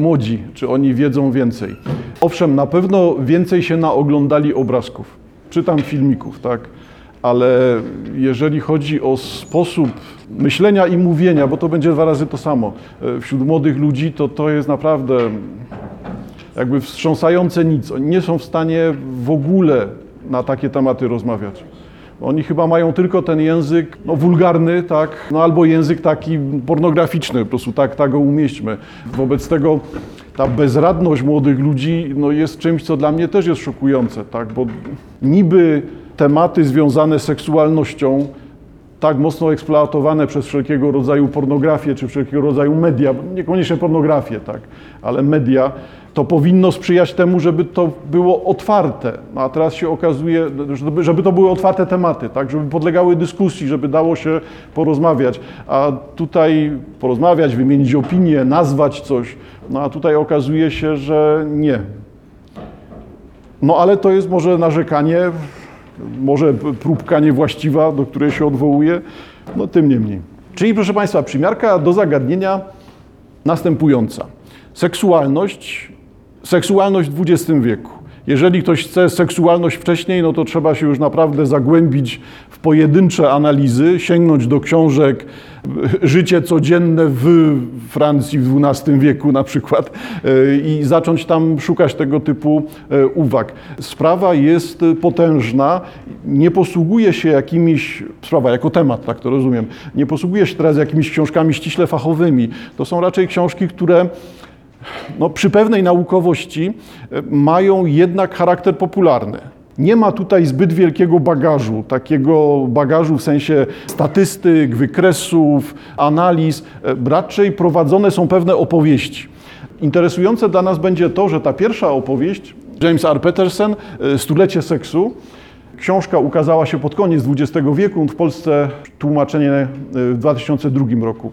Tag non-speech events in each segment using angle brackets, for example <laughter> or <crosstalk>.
młodzi, czy oni wiedzą więcej. Owszem, na pewno więcej się naoglądali obrazków, czytam filmików, tak? Ale jeżeli chodzi o sposób myślenia i mówienia, bo to będzie dwa razy to samo, e, wśród młodych ludzi, to to jest naprawdę jakby wstrząsające nic. Oni nie są w stanie w ogóle na takie tematy rozmawiać. Oni chyba mają tylko ten język no, wulgarny, tak, no, albo język taki pornograficzny, po prostu tak, tak go umieśćmy. Wobec tego ta bezradność młodych ludzi no, jest czymś, co dla mnie też jest szokujące, tak, bo niby tematy związane z seksualnością tak mocno eksploatowane przez wszelkiego rodzaju pornografię czy wszelkiego rodzaju media, niekoniecznie pornografię, tak, ale media, to powinno sprzyjać temu, żeby to było otwarte. A teraz się okazuje, żeby to były otwarte tematy, tak, żeby podlegały dyskusji, żeby dało się porozmawiać. A tutaj porozmawiać, wymienić opinię, nazwać coś, no a tutaj okazuje się, że nie. No ale to jest może narzekanie, może próbka niewłaściwa, do której się odwołuje, no tym niemniej. Czyli proszę Państwa, przymiarka do zagadnienia następująca. Seksualność, seksualność w XX wieku. Jeżeli ktoś chce seksualność wcześniej, no to trzeba się już naprawdę zagłębić w pojedyncze analizy, sięgnąć do książek <laughs> Życie codzienne w Francji w XII wieku na przykład e, i zacząć tam szukać tego typu e, uwag. Sprawa jest potężna, nie posługuje się jakimiś, sprawa jako temat, tak to rozumiem, nie posługuje się teraz jakimiś książkami ściśle fachowymi. To są raczej książki, które no, przy pewnej naukowości e, mają jednak charakter popularny. Nie ma tutaj zbyt wielkiego bagażu, takiego bagażu w sensie statystyk, wykresów, analiz. E, raczej prowadzone są pewne opowieści. Interesujące dla nas będzie to, że ta pierwsza opowieść, James R. Peterson, e, Stulecie seksu, Książka ukazała się pod koniec XX wieku, w Polsce tłumaczenie e, w 2002 roku.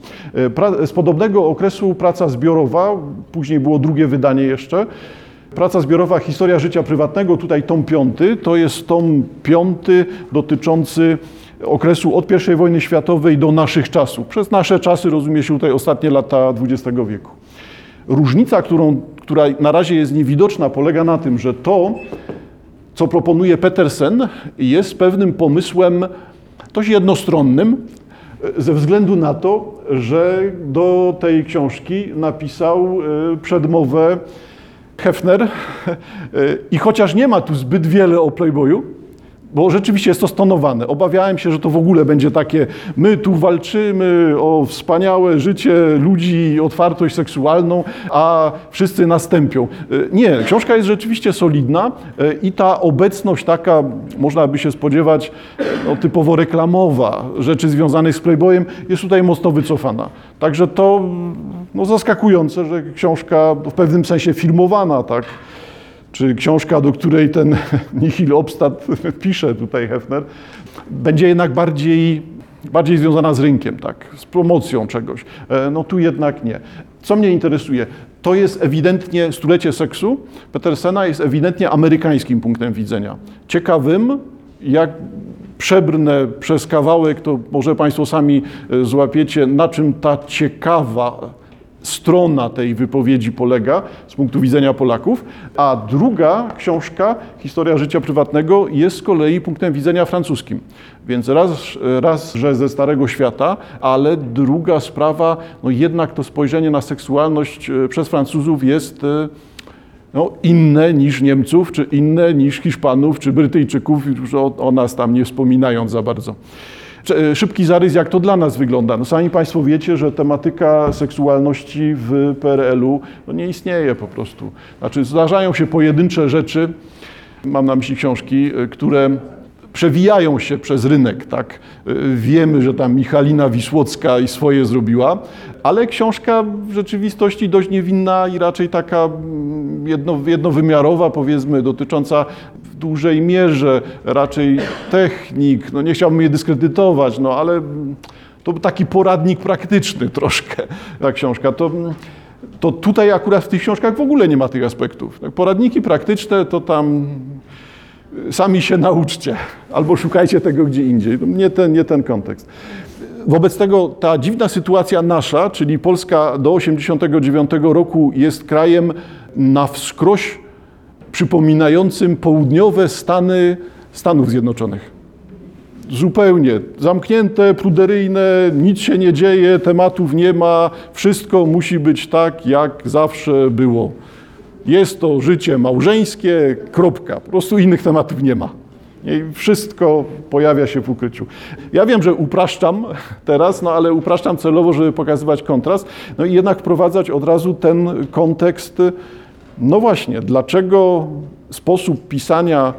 Z podobnego okresu praca zbiorowa, później było drugie wydanie jeszcze, Praca zbiorowa Historia życia prywatnego, tutaj tom piąty, to jest tom piąty dotyczący okresu od I wojny światowej do naszych czasów. Przez nasze czasy rozumie się tutaj ostatnie lata XX wieku. Różnica, którą, która na razie jest niewidoczna, polega na tym, że to, co proponuje Petersen, jest pewnym pomysłem dość jednostronnym, ze względu na to, że do tej książki napisał e, przedmowę Hefner. <laughs> I chociaż nie ma tu zbyt wiele o Playboyu, bo rzeczywiście jest to stonowane. Obawiałem się, że to w ogóle będzie takie, my tu walczymy o wspaniałe życie ludzi, otwartość seksualną, a wszyscy następią. Nie, książka jest rzeczywiście solidna i ta obecność taka, można by się spodziewać, no, typowo reklamowa, rzeczy związanych z Playboyem, jest tutaj mocno wycofana. Także to no, zaskakujące, że książka w pewnym sensie filmowana, tak, czy książka, do której ten <laughs> Nihil Obstat <laughs> pisze tutaj Hefner, będzie jednak bardziej, bardziej związana z rynkiem, tak, z promocją czegoś. E, no tu jednak nie. Co mnie interesuje? To jest ewidentnie stulecie seksu Petersena jest ewidentnie amerykańskim punktem widzenia. Ciekawym, jak przebrnę przez kawałek, to może Państwo sami e, złapiecie, na czym ta ciekawa strona tej wypowiedzi polega z punktu widzenia Polaków, a druga książka, Historia życia prywatnego, jest z kolei punktem widzenia francuskim. Więc raz, raz że ze Starego Świata, ale druga sprawa, no jednak to spojrzenie na seksualność e, przez Francuzów jest e, no, inne niż Niemców, czy inne niż Hiszpanów, czy Brytyjczyków, już o, o nas tam nie wspominając za bardzo. E, szybki zarys, jak to dla nas wygląda. No sami Państwo wiecie, że tematyka seksualności w PRL-u no nie istnieje po prostu. Znaczy zdarzają się pojedyncze rzeczy, mam na myśli książki, e, które przewijają się przez rynek, tak? E, wiemy, że tam Michalina Wisłocka i swoje zrobiła, ale książka w rzeczywistości dość niewinna i raczej taka mm, jedno, jednowymiarowa, powiedzmy, dotycząca w dużej mierze raczej technik, no nie chciałbym je dyskredytować, no ale to taki poradnik praktyczny <laughs> troszkę, ta książka. To, to tutaj akurat w tych książkach w ogóle nie ma tych aspektów. Poradniki praktyczne to tam sami się nauczcie, albo szukajcie tego gdzie indziej. Nie ten, nie ten kontekst. wobec tego ta dziwna sytuacja nasza, czyli Polska do 89 roku jest krajem na wskroś przypominającym południowe Stany Stanów Zjednoczonych. Zupełnie zamknięte, pruderyjne, nic się nie dzieje, tematów nie ma, wszystko musi być tak, jak zawsze było. Jest to życie małżeńskie, kropka. Po prostu innych tematów nie ma. I wszystko pojawia się w ukryciu. Ja wiem, że upraszczam teraz, no ale upraszczam celowo, żeby pokazywać kontrast, no i jednak wprowadzać od razu ten kontekst. No właśnie, dlaczego sposób pisania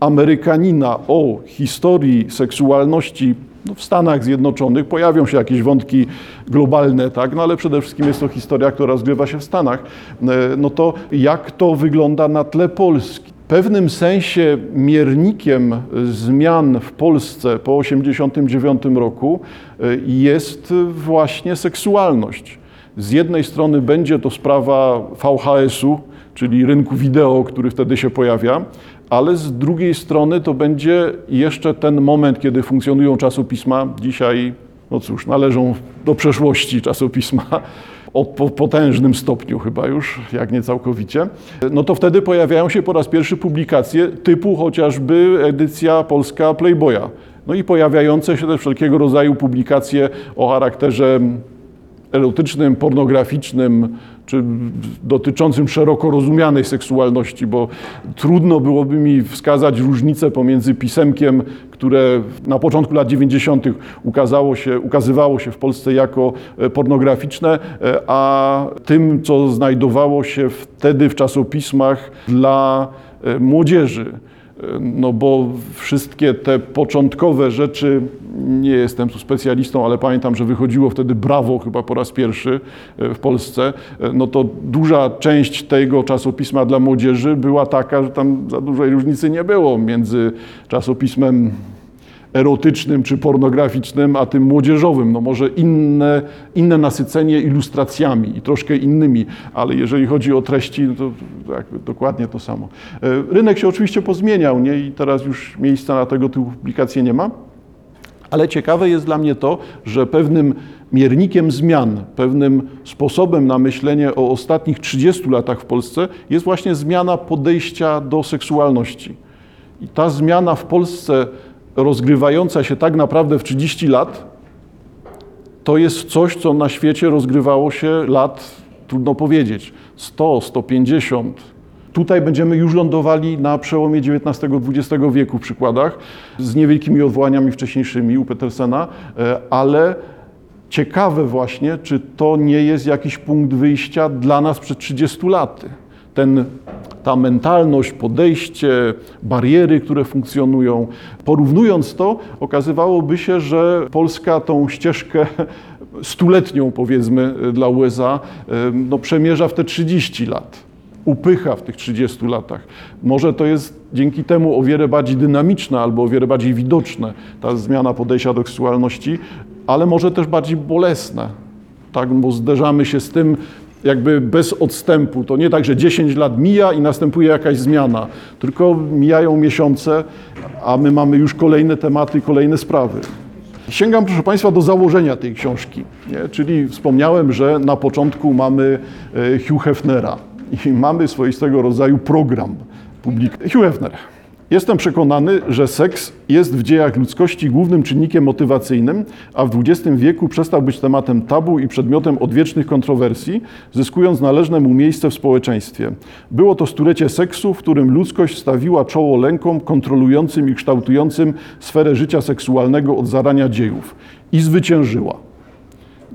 Amerykanina o historii seksualności no w Stanach Zjednoczonych pojawią się jakieś wątki globalne, tak? no ale przede wszystkim jest to historia, która rozgrywa się w Stanach. No to jak to wygląda na tle Polski? W pewnym sensie miernikiem zmian w Polsce po 1989 roku jest właśnie seksualność. Z jednej strony będzie to sprawa VHS-u, czyli rynku wideo, który wtedy się pojawia, ale z drugiej strony to będzie jeszcze ten moment, kiedy funkcjonują czasopisma. Dzisiaj, no cóż, należą do przeszłości czasopisma o potężnym stopniu chyba już, jak nie całkowicie, no to wtedy pojawiają się po raz pierwszy publikacje typu chociażby edycja polska Playboya. No i pojawiające się też wszelkiego rodzaju publikacje o charakterze erotycznym, pornograficznym, czy dotyczącym szeroko rozumianej seksualności, bo trudno byłoby mi wskazać różnicę pomiędzy pisemkiem, które na początku lat 90. Ukazało się, ukazywało się w Polsce jako e, pornograficzne, e, a tym, co znajdowało się wtedy w czasopismach dla e, młodzieży no bo wszystkie te początkowe rzeczy, nie jestem tu specjalistą, ale pamiętam, że wychodziło wtedy Brawo chyba po raz pierwszy e, w Polsce, e, no to duża część tego czasopisma dla młodzieży była taka, że tam za dużej różnicy nie było między czasopismem erotycznym czy pornograficznym, a tym młodzieżowym. No może inne, inne nasycenie ilustracjami i troszkę innymi, ale jeżeli chodzi o treści, no to dokładnie to samo. E, rynek się oczywiście pozmieniał nie? i teraz już miejsca na tego typu publikacje nie ma. Ale ciekawe jest dla mnie to, że pewnym miernikiem zmian, pewnym sposobem na myślenie o ostatnich 30 latach w Polsce jest właśnie zmiana podejścia do seksualności. I ta zmiana w Polsce rozgrywająca się tak naprawdę w 30 lat, to jest coś, co na świecie rozgrywało się lat, trudno powiedzieć, 100, 150. Tutaj będziemy już lądowali na przełomie XIX-XX wieku w przykładach, z niewielkimi odwołaniami wcześniejszymi u Petersena, e, ale ciekawe właśnie, czy to nie jest jakiś punkt wyjścia dla nas przed 30 laty. Ten ta mentalność, podejście, bariery, które funkcjonują. Porównując to, okazywałoby się, że Polska tą ścieżkę <laughs> stuletnią, powiedzmy, dla USA, no, przemierza w te 30 lat. Upycha w tych 30 latach. Może to jest dzięki temu o wiele bardziej dynamiczne albo o wiele bardziej widoczne, ta zmiana podejścia do seksualności, ale może też bardziej bolesne, tak, bo zderzamy się z tym, jakby bez odstępu. To nie tak, że 10 lat mija i następuje jakaś zmiana, tylko mijają miesiące, a my mamy już kolejne tematy, kolejne sprawy. Sięgam, proszę Państwa, do założenia tej książki. Nie? Czyli wspomniałem, że na początku mamy e, Hugh Hefnera i mamy swoistego rodzaju program. Publik Hugh Hefner. Jestem przekonany, że seks jest w dziejach ludzkości głównym czynnikiem motywacyjnym, a w XX wieku przestał być tematem tabu i przedmiotem odwiecznych kontrowersji, zyskując należne mu miejsce w społeczeństwie. Było to stulecie seksu, w którym ludzkość stawiła czoło lękom kontrolującym i kształtującym sferę życia seksualnego od zarania dziejów i zwyciężyła.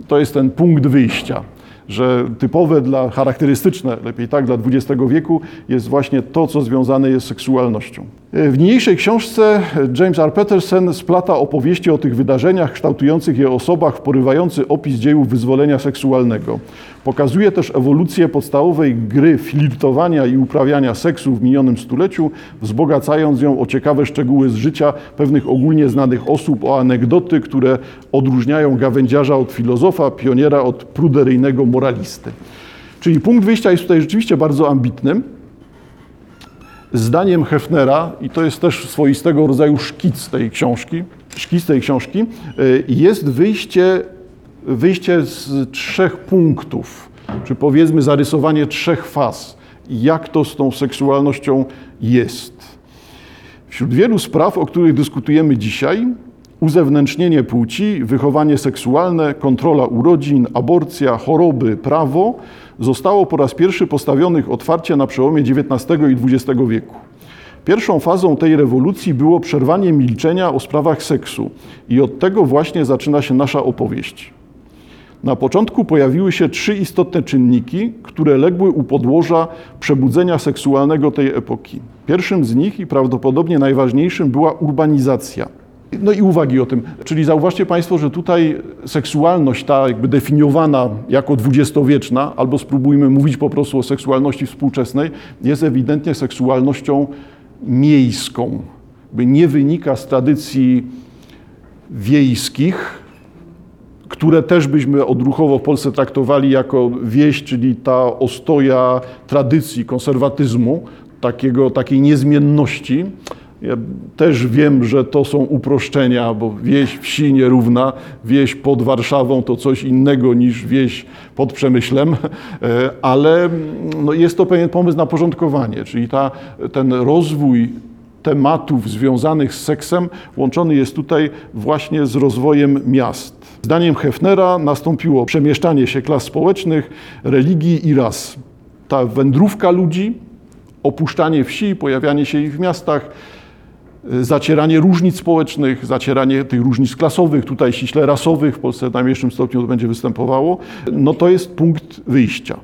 To jest ten punkt wyjścia że typowe dla, charakterystyczne, lepiej tak, dla XX wieku jest właśnie to, co związane jest z seksualnością. W niniejszej książce James R. Peterson splata opowieści o tych wydarzeniach, kształtujących je osobach w porywający opis dziejów wyzwolenia seksualnego. Pokazuje też ewolucję podstawowej gry flirtowania i uprawiania seksu w minionym stuleciu, wzbogacając ją o ciekawe szczegóły z życia pewnych ogólnie znanych osób, o anegdoty, które odróżniają gawędziarza od filozofa, pioniera od pruderyjnego moralisty. Czyli punkt wyjścia jest tutaj rzeczywiście bardzo ambitny. Zdaniem Hefnera, i to jest też swoistego rodzaju szkic tej książki, szkic tej książki, y, jest wyjście, wyjście z trzech punktów, czy powiedzmy zarysowanie trzech faz, jak to z tą seksualnością jest. Wśród wielu spraw, o których dyskutujemy dzisiaj, uzewnętrznienie płci, wychowanie seksualne, kontrola urodzin, aborcja, choroby, prawo zostało po raz pierwszy postawionych otwarcie na przełomie XIX i XX wieku. Pierwszą fazą tej rewolucji było przerwanie milczenia o sprawach seksu i od tego właśnie zaczyna się nasza opowieść. Na początku pojawiły się trzy istotne czynniki, które legły u podłoża przebudzenia seksualnego tej epoki. Pierwszym z nich i prawdopodobnie najważniejszym była urbanizacja. No i uwagi o tym. Czyli zauważcie Państwo, że tutaj seksualność ta jakby definiowana jako dwudziestowieczna, albo spróbujmy mówić po prostu o seksualności współczesnej, jest ewidentnie seksualnością miejską. Nie wynika z tradycji wiejskich, które też byśmy odruchowo w Polsce traktowali jako wieś, czyli ta ostoja tradycji, konserwatyzmu, takiego, takiej niezmienności. Ja też wiem, że to są uproszczenia, bo wieś wsi nierówna, wieś pod Warszawą to coś innego niż wieś pod Przemyślem, e, ale no jest to pewien pomysł na porządkowanie, czyli ta, ten rozwój tematów związanych z seksem łączony jest tutaj właśnie z rozwojem miast. Zdaniem Hefnera nastąpiło przemieszczanie się klas społecznych, religii i ras. Ta wędrówka ludzi, opuszczanie wsi, pojawianie się ich w miastach, zacieranie różnic społecznych, zacieranie tych różnic klasowych, tutaj ściśle rasowych, w Polsce w najmniejszym stopniu to będzie występowało, no to jest punkt wyjścia.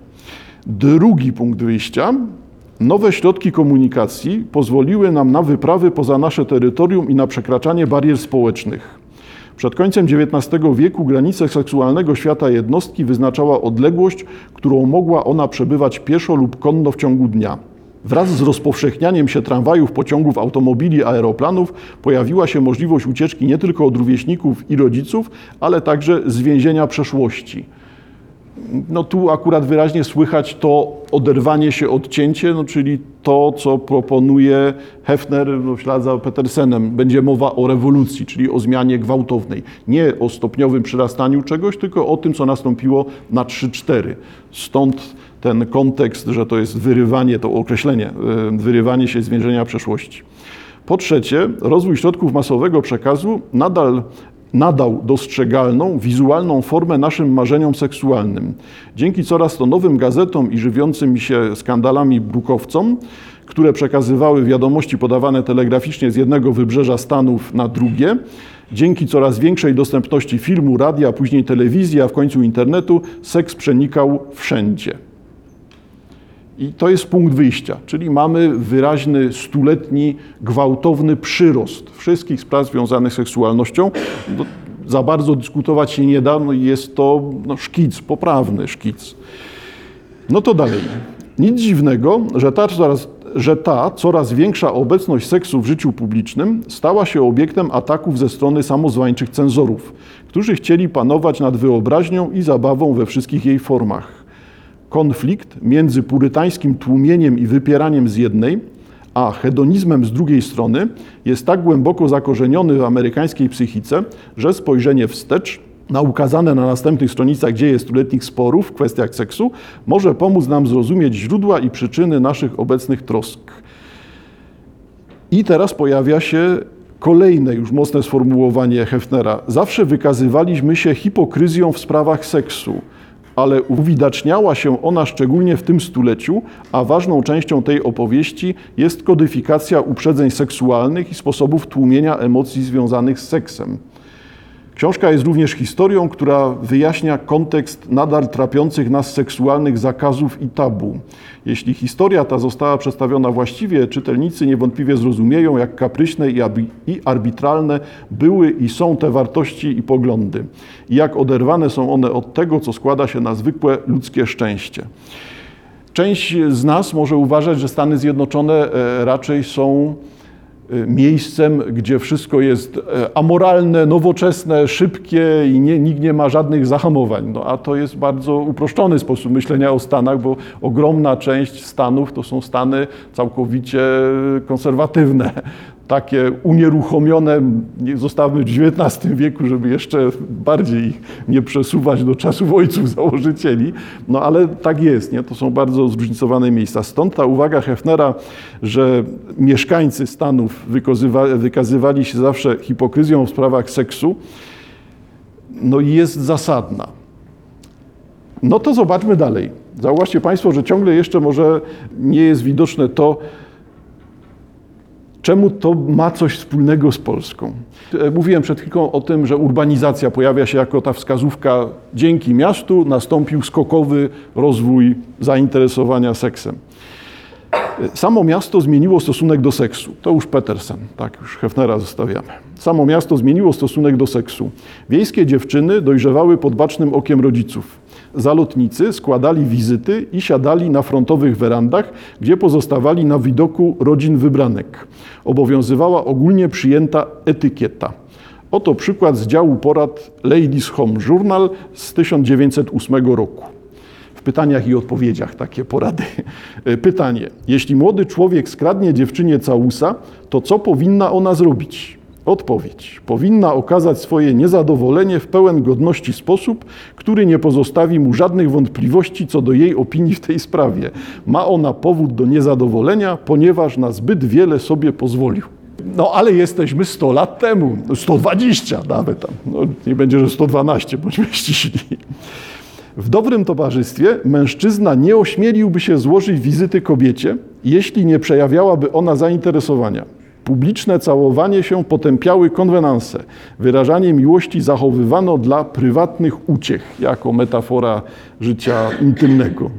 Drugi punkt wyjścia, nowe środki komunikacji pozwoliły nam na wyprawy poza nasze terytorium i na przekraczanie barier społecznych. Przed końcem XIX wieku granicę seksualnego świata jednostki wyznaczała odległość, którą mogła ona przebywać pieszo lub konno w ciągu dnia. Wraz z rozpowszechnianiem się tramwajów, pociągów, automobili, aeroplanów pojawiła się możliwość ucieczki nie tylko od rówieśników i rodziców, ale także z więzienia przeszłości. No tu akurat wyraźnie słychać to oderwanie się, odcięcie, no czyli to, co proponuje Hefner no, w ślad za Petersenem. Będzie mowa o rewolucji, czyli o zmianie gwałtownej. Nie o stopniowym przyrastaniu czegoś, tylko o tym, co nastąpiło na 3-4. Stąd ten kontekst, że to jest wyrywanie, to określenie, e, wyrywanie się z więzienia przeszłości. Po trzecie, rozwój środków masowego przekazu nadal nadał dostrzegalną, wizualną formę naszym marzeniom seksualnym. Dzięki coraz to nowym gazetom i żywiącym się skandalami brukowcom, które przekazywały wiadomości podawane telegraficznie z jednego wybrzeża Stanów na drugie, dzięki coraz większej dostępności filmu, radia, później telewizji, a w końcu internetu, seks przenikał wszędzie. I to jest punkt wyjścia, czyli mamy wyraźny stuletni, gwałtowny przyrost wszystkich spraw związanych z seksualnością. No, za bardzo dyskutować się nie da, no jest to no, szkic, poprawny szkic. No to dalej. Nic dziwnego, że ta, coraz, że ta coraz większa obecność seksu w życiu publicznym stała się obiektem ataków ze strony samozwańczych cenzorów, którzy chcieli panować nad wyobraźnią i zabawą we wszystkich jej formach konflikt między purytańskim tłumieniem i wypieraniem z jednej, a hedonizmem z drugiej strony jest tak głęboko zakorzeniony w amerykańskiej psychice, że spojrzenie wstecz na ukazane na następnych stronicach dzieje stuletnich sporów w kwestiach seksu może pomóc nam zrozumieć źródła i przyczyny naszych obecnych trosk. I teraz pojawia się kolejne już mocne sformułowanie Hefnera. Zawsze wykazywaliśmy się hipokryzją w sprawach seksu ale uwidaczniała się ona szczególnie w tym stuleciu, a ważną częścią tej opowieści jest kodyfikacja uprzedzeń seksualnych i sposobów tłumienia emocji związanych z seksem. Książka jest również historią, która wyjaśnia kontekst nadal trapiących nas seksualnych zakazów i tabu. Jeśli historia ta została przedstawiona właściwie, czytelnicy niewątpliwie zrozumieją, jak kapryśne i arbitralne były i są te wartości i poglądy, i jak oderwane są one od tego, co składa się na zwykłe ludzkie szczęście. Część z nas może uważać, że Stany Zjednoczone e, raczej są miejscem, gdzie wszystko jest e, amoralne, nowoczesne, szybkie i nie, nikt nie ma żadnych zahamowań. No, a to jest bardzo uproszczony sposób myślenia o Stanach, bo ogromna część Stanów to są Stany całkowicie konserwatywne. Takie unieruchomione, nie zostawmy w XIX wieku, żeby jeszcze bardziej ich nie przesuwać do czasów ojców założycieli, no ale tak jest, nie? to są bardzo zróżnicowane miejsca. Stąd ta uwaga Hefnera, że mieszkańcy Stanów wykazywali się zawsze hipokryzją w sprawach seksu, no jest zasadna. No to zobaczmy dalej. Zauważcie Państwo, że ciągle jeszcze może nie jest widoczne to, Czemu to ma coś wspólnego z Polską? E, mówiłem przed chwilą o tym, że urbanizacja pojawia się jako ta wskazówka. Dzięki miastu nastąpił skokowy rozwój zainteresowania seksem. E, samo miasto zmieniło stosunek do seksu. To już Petersen, tak, już Hefnera zostawiamy. Samo miasto zmieniło stosunek do seksu. Wiejskie dziewczyny dojrzewały pod bacznym okiem rodziców zalotnicy składali wizyty i siadali na frontowych werandach, gdzie pozostawali na widoku rodzin wybranek. Obowiązywała ogólnie przyjęta etykieta. Oto przykład z działu porad Ladies Home Journal z 1908 roku. W pytaniach i odpowiedziach takie porady. Pytanie: Jeśli młody człowiek skradnie dziewczynie całusa, to co powinna ona zrobić? Odpowiedź. Powinna okazać swoje niezadowolenie w pełen godności sposób, który nie pozostawi mu żadnych wątpliwości co do jej opinii w tej sprawie. Ma ona powód do niezadowolenia, ponieważ na zbyt wiele sobie pozwolił. No ale jesteśmy 100 lat temu, 120 nawet tam, no, nie będzie, że 112, bądźmy <laughs> ściśli. W dobrym towarzystwie mężczyzna nie ośmieliłby się złożyć wizyty kobiecie, jeśli nie przejawiałaby ona zainteresowania. Publiczne całowanie się potępiały konwenanse. Wyrażanie miłości zachowywano dla prywatnych uciech, jako metafora życia intymnego.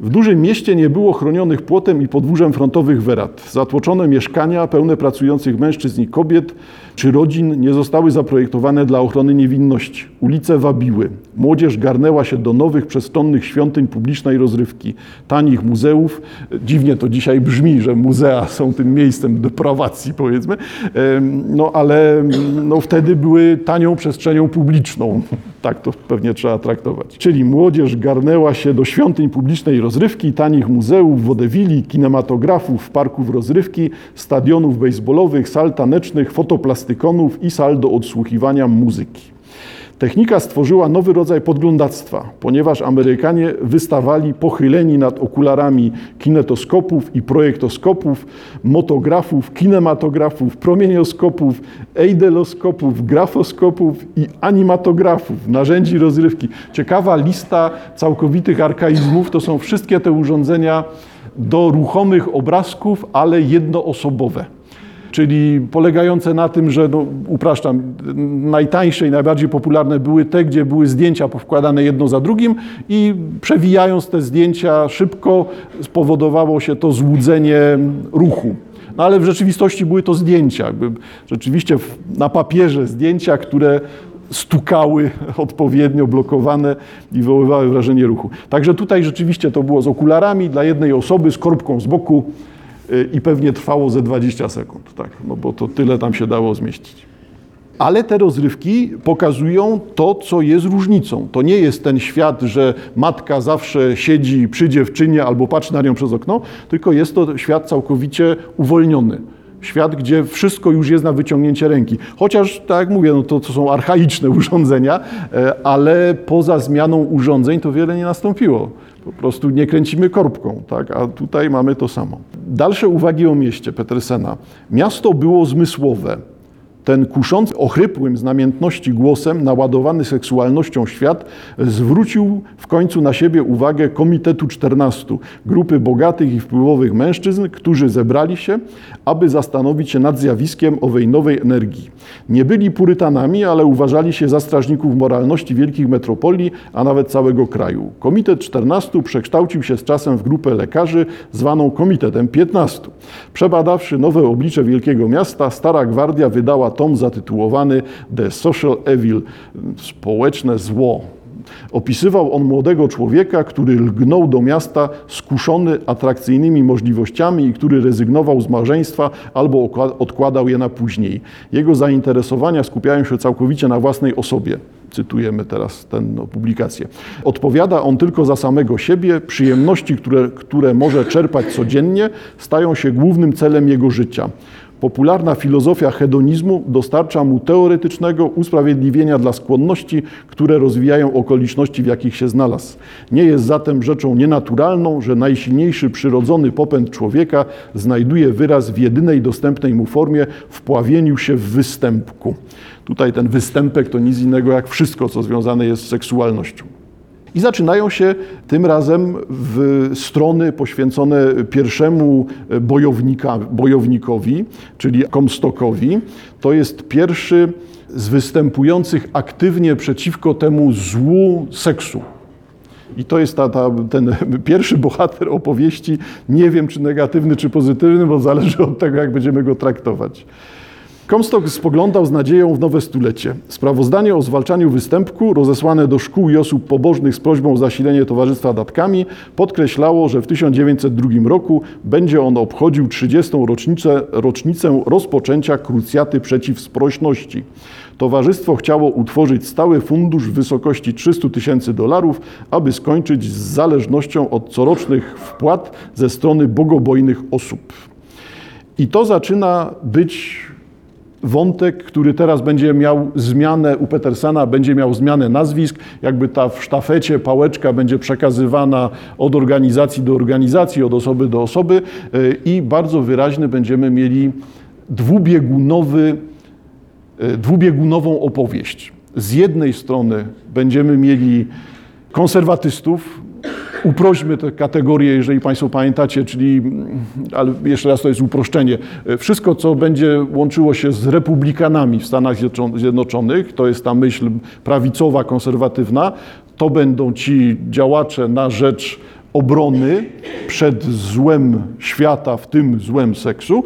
W dużym mieście nie było chronionych płotem i podwórzem frontowych werat. Zatłoczone mieszkania pełne pracujących mężczyzn i kobiet czy rodzin nie zostały zaprojektowane dla ochrony niewinności. Ulice wabiły. Młodzież garnęła się do nowych, przestronnych świątyń publicznej rozrywki, tanich muzeów. Dziwnie to dzisiaj brzmi, że muzea są tym miejscem deprawacji, powiedzmy, no ale no, wtedy były tanią przestrzenią publiczną. <laughs> Tak to pewnie trzeba traktować. Czyli młodzież garnęła się do świątyń publicznej rozrywki, tanich muzeów, wodewili, kinematografów, parków rozrywki, stadionów baseballowych, sal tanecznych, fotoplastykonów i sal do odsłuchiwania muzyki. Technika stworzyła nowy rodzaj podglądactwa, ponieważ Amerykanie wystawali pochyleni nad okularami kinetoskopów i projektoskopów, motografów, kinematografów, promienioskopów, eideloskopów, grafoskopów i animatografów, narzędzi rozrywki. Ciekawa lista całkowitych arkaizmów to są wszystkie te urządzenia do ruchomych obrazków, ale jednoosobowe czyli polegające na tym, że, no, upraszczam, najtańsze i najbardziej popularne były te, gdzie były zdjęcia powkładane jedno za drugim i przewijając te zdjęcia szybko spowodowało się to złudzenie ruchu. No ale w rzeczywistości były to zdjęcia, jakby rzeczywiście na papierze zdjęcia, które stukały <laughs> odpowiednio blokowane i wywoływały wrażenie ruchu. Także tutaj rzeczywiście to było z okularami dla jednej osoby, z korbką z boku, i pewnie trwało ze 20 sekund, tak, no bo to tyle tam się dało zmieścić. Ale te rozrywki pokazują to, co jest różnicą. To nie jest ten świat, że matka zawsze siedzi przy dziewczynie albo patrzy na nią przez okno, tylko jest to świat całkowicie uwolniony. Świat, gdzie wszystko już jest na wyciągnięcie ręki. Chociaż, tak jak mówię, no to, to są archaiczne <laughs> urządzenia, e, ale poza zmianą urządzeń to wiele nie nastąpiło. Po prostu nie kręcimy korbką, tak? a tutaj mamy to samo. Dalsze uwagi o mieście Petersena. Miasto było zmysłowe. Ten kuszący, ochrypłym z namiętności głosem, naładowany seksualnością świat, zwrócił w końcu na siebie uwagę Komitetu 14, grupy bogatych i wpływowych mężczyzn, którzy zebrali się, aby zastanowić się nad zjawiskiem owej nowej energii. Nie byli purytanami, ale uważali się za strażników moralności wielkich metropolii, a nawet całego kraju. Komitet 14 przekształcił się z czasem w grupę lekarzy zwaną Komitetem 15. Przebadawszy nowe oblicze wielkiego miasta, Stara Gwardia wydała tom zatytułowany The Social Evil społeczne zło. Opisywał on młodego człowieka, który lgnął do miasta skuszony atrakcyjnymi możliwościami i który rezygnował z małżeństwa albo odkładał je na później. Jego zainteresowania skupiają się całkowicie na własnej osobie. Cytujemy teraz tę no, publikację. Odpowiada on tylko za samego siebie. Przyjemności, które, które może czerpać codziennie, stają się głównym celem jego życia. Popularna filozofia hedonizmu dostarcza mu teoretycznego usprawiedliwienia dla skłonności, które rozwijają okoliczności, w jakich się znalazł. Nie jest zatem rzeczą nienaturalną, że najsilniejszy przyrodzony popęd człowieka znajduje wyraz w jedynej dostępnej mu formie wpławieniu się w występku. Tutaj ten występek to nic innego jak wszystko, co związane jest z seksualnością. I zaczynają się tym razem w strony poświęcone pierwszemu bojownika, bojownikowi, czyli Comstockowi. To jest pierwszy z występujących aktywnie przeciwko temu złu seksu. I to jest ta, ta, ten <laughs> pierwszy bohater opowieści. Nie wiem, czy negatywny, czy pozytywny, bo zależy od tego, jak będziemy go traktować. Comstock spoglądał z nadzieją w nowe stulecie. Sprawozdanie o zwalczaniu występku, rozesłane do szkół i osób pobożnych z prośbą o zasilenie towarzystwa datkami, podkreślało, że w 1902 roku będzie on obchodził 30. rocznicę, rocznicę rozpoczęcia krucjaty przeciw sprośności. Towarzystwo chciało utworzyć stały fundusz w wysokości 300 tysięcy dolarów, aby skończyć z zależnością od corocznych wpłat ze strony bogobojnych osób. I to zaczyna być wątek, który teraz będzie miał zmianę u Petersena, będzie miał zmianę nazwisk, jakby ta w sztafecie pałeczka będzie przekazywana od organizacji do organizacji, od osoby do osoby y, i bardzo wyraźny będziemy mieli dwubiegunowy, y, dwubiegunową opowieść. Z jednej strony będziemy mieli konserwatystów, Uprośmy te kategorie, jeżeli Państwo pamiętacie, czyli, ale jeszcze raz to jest uproszczenie, wszystko, co będzie łączyło się z republikanami w Stanach Zjednoczonych, to jest ta myśl prawicowa, konserwatywna, to będą ci działacze na rzecz obrony przed złem świata, w tym złem seksu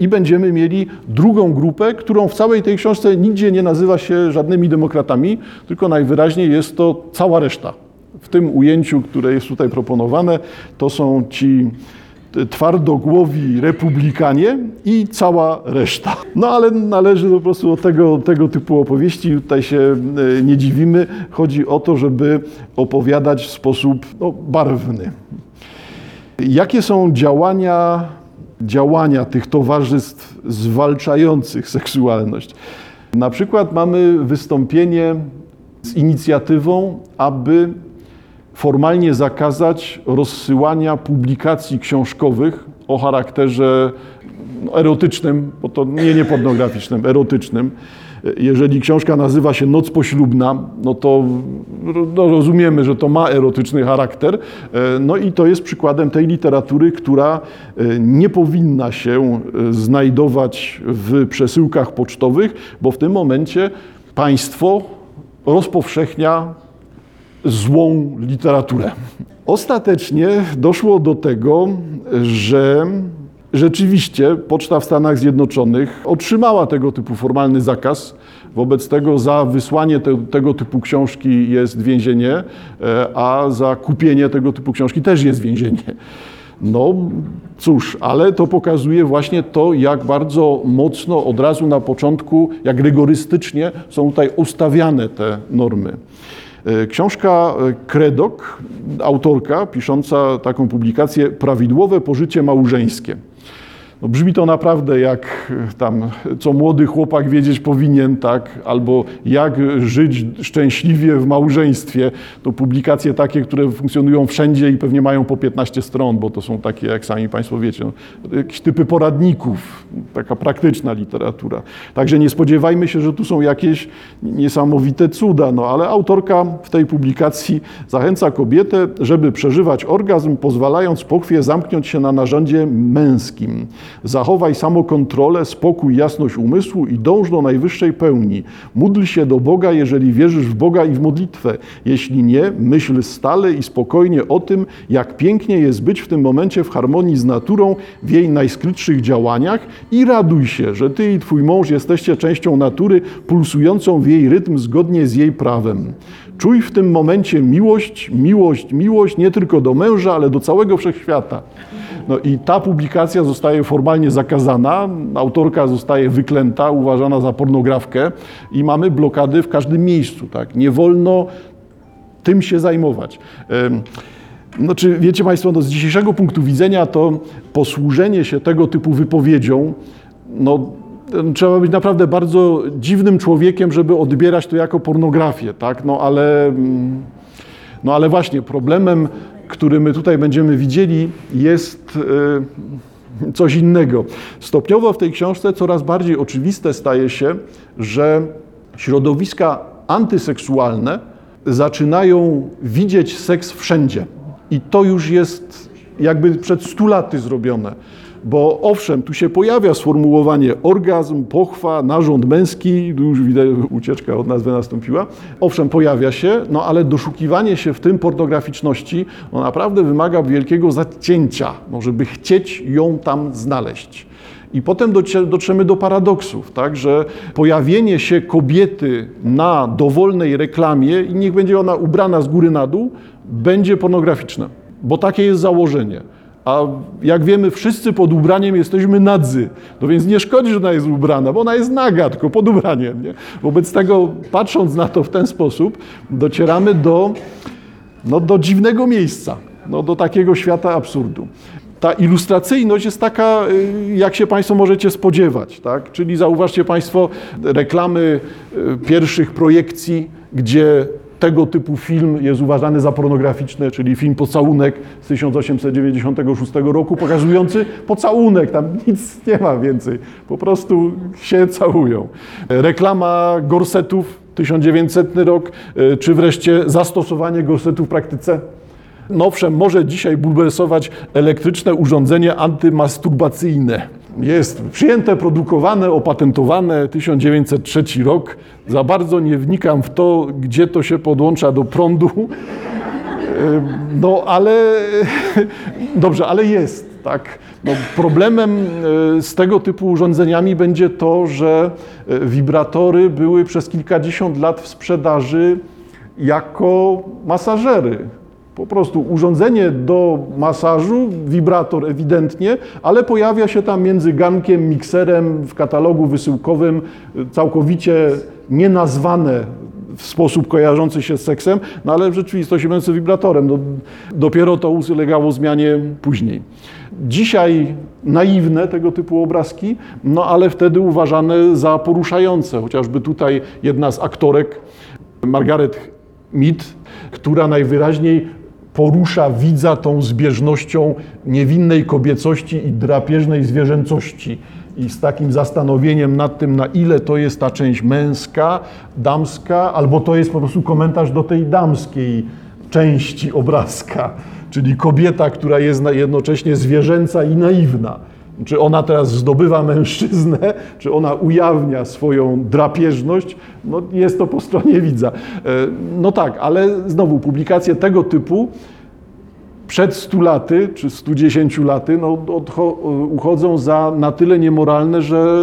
i będziemy mieli drugą grupę, którą w całej tej książce nigdzie nie nazywa się żadnymi demokratami, tylko najwyraźniej jest to cała reszta w tym ujęciu, które jest tutaj proponowane, to są ci twardogłowi republikanie i cała reszta. No ale należy po prostu do tego, tego typu opowieści, tutaj się e, nie dziwimy. Chodzi o to, żeby opowiadać w sposób no, barwny. Jakie są działania, działania tych towarzystw zwalczających seksualność? Na przykład mamy wystąpienie z inicjatywą, aby formalnie zakazać rozsyłania publikacji książkowych o charakterze no, erotycznym, bo to nie, nie pornograficznym, erotycznym. Jeżeli książka nazywa się Noc poślubna, no to no rozumiemy, że to ma erotyczny charakter. No i to jest przykładem tej literatury, która nie powinna się znajdować w przesyłkach pocztowych, bo w tym momencie państwo rozpowszechnia złą literaturę. Ostatecznie doszło do tego, że rzeczywiście Poczta w Stanach Zjednoczonych otrzymała tego typu formalny zakaz. Wobec tego za wysłanie te, tego typu książki jest więzienie, e, a za kupienie tego typu książki też jest więzienie. No cóż, ale to pokazuje właśnie to, jak bardzo mocno od razu na początku, jak rygorystycznie są tutaj ustawiane te normy. E, książka e, Kredok, autorka pisząca taką publikację Prawidłowe pożycie małżeńskie. No brzmi to naprawdę jak e, tam, co młody chłopak wiedzieć powinien, tak, albo jak żyć szczęśliwie w małżeństwie. To publikacje takie, które funkcjonują wszędzie i pewnie mają po 15 stron, bo to są takie, jak sami Państwo wiecie, no, jakieś typy poradników, taka praktyczna literatura. Także nie spodziewajmy się, że tu są jakieś niesamowite cuda, no ale autorka w tej publikacji zachęca kobietę, żeby przeżywać orgazm, pozwalając pochwie zamknąć się na narządzie męskim. Zachowaj samokontrolę, spokój, jasność umysłu i dąż do najwyższej pełni. Módl się do Boga, jeżeli wierzysz w Boga i w modlitwę. Jeśli nie, myśl stale i spokojnie o tym, jak pięknie jest być w tym momencie w harmonii z naturą, w jej najskrytszych działaniach i raduj się, że ty i twój mąż jesteście częścią natury, pulsującą w jej rytm zgodnie z jej prawem. Czuj w tym momencie miłość, miłość, miłość nie tylko do męża, ale do całego wszechświata. No i ta publikacja zostaje formalnie zakazana, autorka zostaje wyklęta, uważana za pornografkę i mamy blokady w każdym miejscu. Tak? Nie wolno tym się zajmować. Znaczy, wiecie Państwo, no z dzisiejszego punktu widzenia to posłużenie się tego typu wypowiedzią no, trzeba być naprawdę bardzo dziwnym człowiekiem, żeby odbierać to jako pornografię, tak? No ale, mm, no ale właśnie problemem, który my tutaj będziemy widzieli, jest e, coś innego. Stopniowo w tej książce coraz bardziej oczywiste staje się, że środowiska antyseksualne zaczynają widzieć seks wszędzie. I to już jest jakby przed stu laty zrobione. Bo owszem, tu się pojawia sformułowanie orgazm, pochwa, narząd męski, już widać, ucieczka od nazwy nastąpiła. Owszem, pojawia się, no ale doszukiwanie się w tym pornograficzności no naprawdę wymaga wielkiego zacięcia, no, żeby chcieć ją tam znaleźć. I potem dotrzemy do paradoksów, tak, że pojawienie się kobiety na dowolnej reklamie i niech będzie ona ubrana z góry na dół, będzie pornograficzne, bo takie jest założenie. A jak wiemy, wszyscy pod ubraniem jesteśmy nadzy. No więc nie szkodzi, że ona jest ubrana, bo ona jest naga, tylko pod ubraniem. Nie? Wobec tego, patrząc na to w ten sposób, docieramy do, no, do dziwnego miejsca, no, do takiego świata absurdu. Ta ilustracyjność jest taka, y, jak się Państwo możecie spodziewać. Tak? Czyli zauważcie Państwo reklamy y, pierwszych projekcji, gdzie tego typu film jest uważany za pornograficzny, czyli film Pocałunek z 1896 roku, pokazujący pocałunek, tam nic nie ma więcej, po prostu się całują. Reklama gorsetów, 1900 rok, y, czy wreszcie zastosowanie gorsetu w praktyce. No owszem, może dzisiaj bulwersować elektryczne urządzenie antymasturbacyjne. Jest przyjęte, produkowane, opatentowane, 1903 rok. Za bardzo nie wnikam w to, gdzie to się podłącza do prądu. <laughs> No ale <laughs> dobrze, ale jest, tak. No, problemem e, z tego typu urządzeniami będzie to, że e, wibratory były przez kilkadziesiąt lat w sprzedaży jako masażery. Po prostu urządzenie do masażu, wibrator ewidentnie, ale pojawia się tam między gankiem, mikserem w katalogu wysyłkowym, całkowicie nienazwane w sposób kojarzący się z seksem, no ale w rzeczywistości będący wibratorem. No, dopiero to ulegało zmianie później. Dzisiaj naiwne tego typu obrazki, no ale wtedy uważane za poruszające. Chociażby tutaj jedna z aktorek, Margaret Mead, która najwyraźniej porusza widza tą zbieżnością niewinnej kobiecości i drapieżnej zwierzęcości. I z takim zastanowieniem nad tym, na ile to jest ta część męska, damska, albo to jest po prostu komentarz do tej damskiej części obrazka, czyli kobieta, która jest jednocześnie zwierzęca i naiwna. Czy ona teraz zdobywa mężczyznę, <laughs> czy ona ujawnia swoją drapieżność, no jest to po stronie widza. E, No tak, ale znowu publikacje tego typu przed 100 laty czy 110 laty no, odcho- uchodzą za na tyle niemoralne, że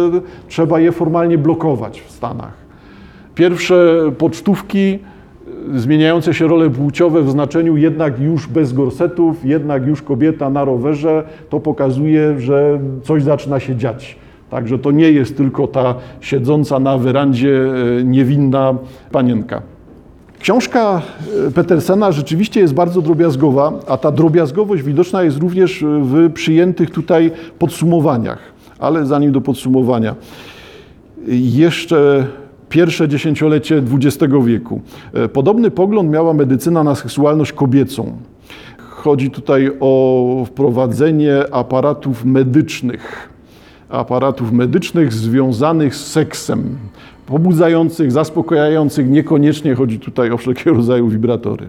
trzeba je formalnie blokować w Stanach. Pierwsze pocztówki zmieniające się role płciowe w znaczeniu jednak już bez gorsetów, jednak już kobieta na rowerze, to pokazuje, że coś zaczyna się dziać. Także to nie jest tylko ta siedząca na werandzie y, niewinna panienka. Książka e, Petersena rzeczywiście jest bardzo drobiazgowa, a ta drobiazgowość widoczna jest również w przyjętych tutaj podsumowaniach. Ale zanim do podsumowania, jeszcze pierwsze dziesięciolecie XX wieku. E, Podobny pogląd miała medycyna na seksualność kobiecą. Chodzi tutaj o wprowadzenie aparatów medycznych, aparatów medycznych związanych z seksem, pobudzających, zaspokajających, niekoniecznie chodzi tutaj o wszelkiego rodzaju wibratory.